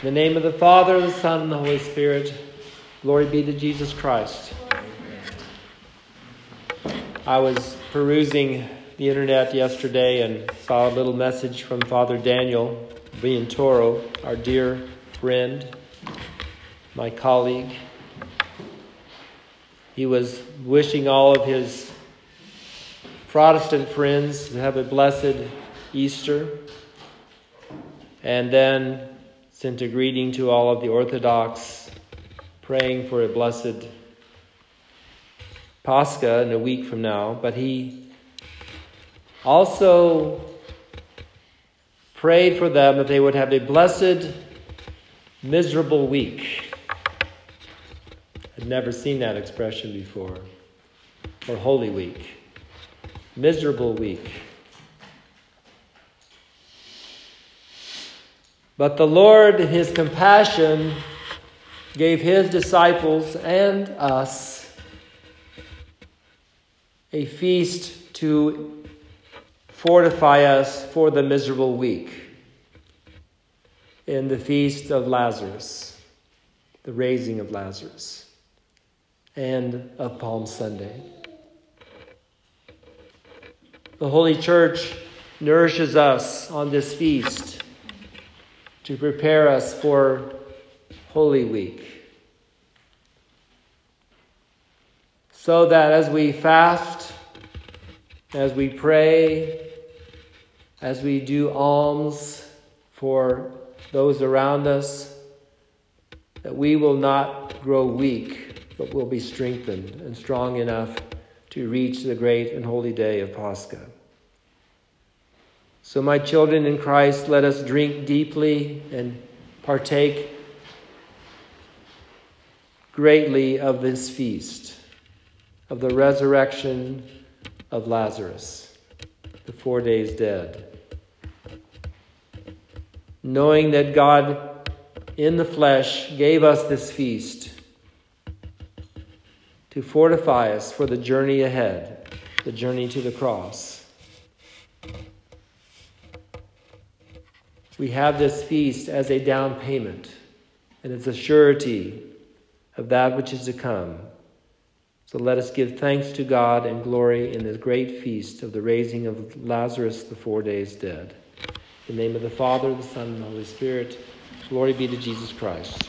In the name of the Father, the Son, and the Holy Spirit, glory be to Jesus Christ. I was perusing the internet yesterday and saw a little message from Father Daniel Viantoro, our dear friend, my colleague. He was wishing all of his Protestant friends to have a blessed Easter, and then sent a greeting to all of the Orthodox, praying for a blessed Pascha in a week from now. But he also prayed for them that they would have a blessed, miserable week. I'd never seen that expression before. Or Holy Week. Miserable week. But the Lord, in His compassion, gave His disciples and us a feast to fortify us for the miserable week in the feast of Lazarus, the raising of Lazarus, and of Palm Sunday. The Holy Church nourishes us on this feast to prepare us for Holy Week. So that as we fast, as we pray, as we do alms for those around us, that we will not grow weak, but will be strengthened and strong enough to reach the great and holy day of Pascha. So, my children in Christ, let us drink deeply and partake greatly of this feast, of the resurrection of Lazarus, the four days dead. Knowing that God in the flesh gave us this feast to fortify us for the journey ahead, the journey to the cross. We have this feast as a down payment, and it's a surety of that which is to come. So let us give thanks to God and glory in this great feast of the raising of Lazarus, the four days dead. In the name of the Father, the Son, and the Holy Spirit, glory be to Jesus Christ.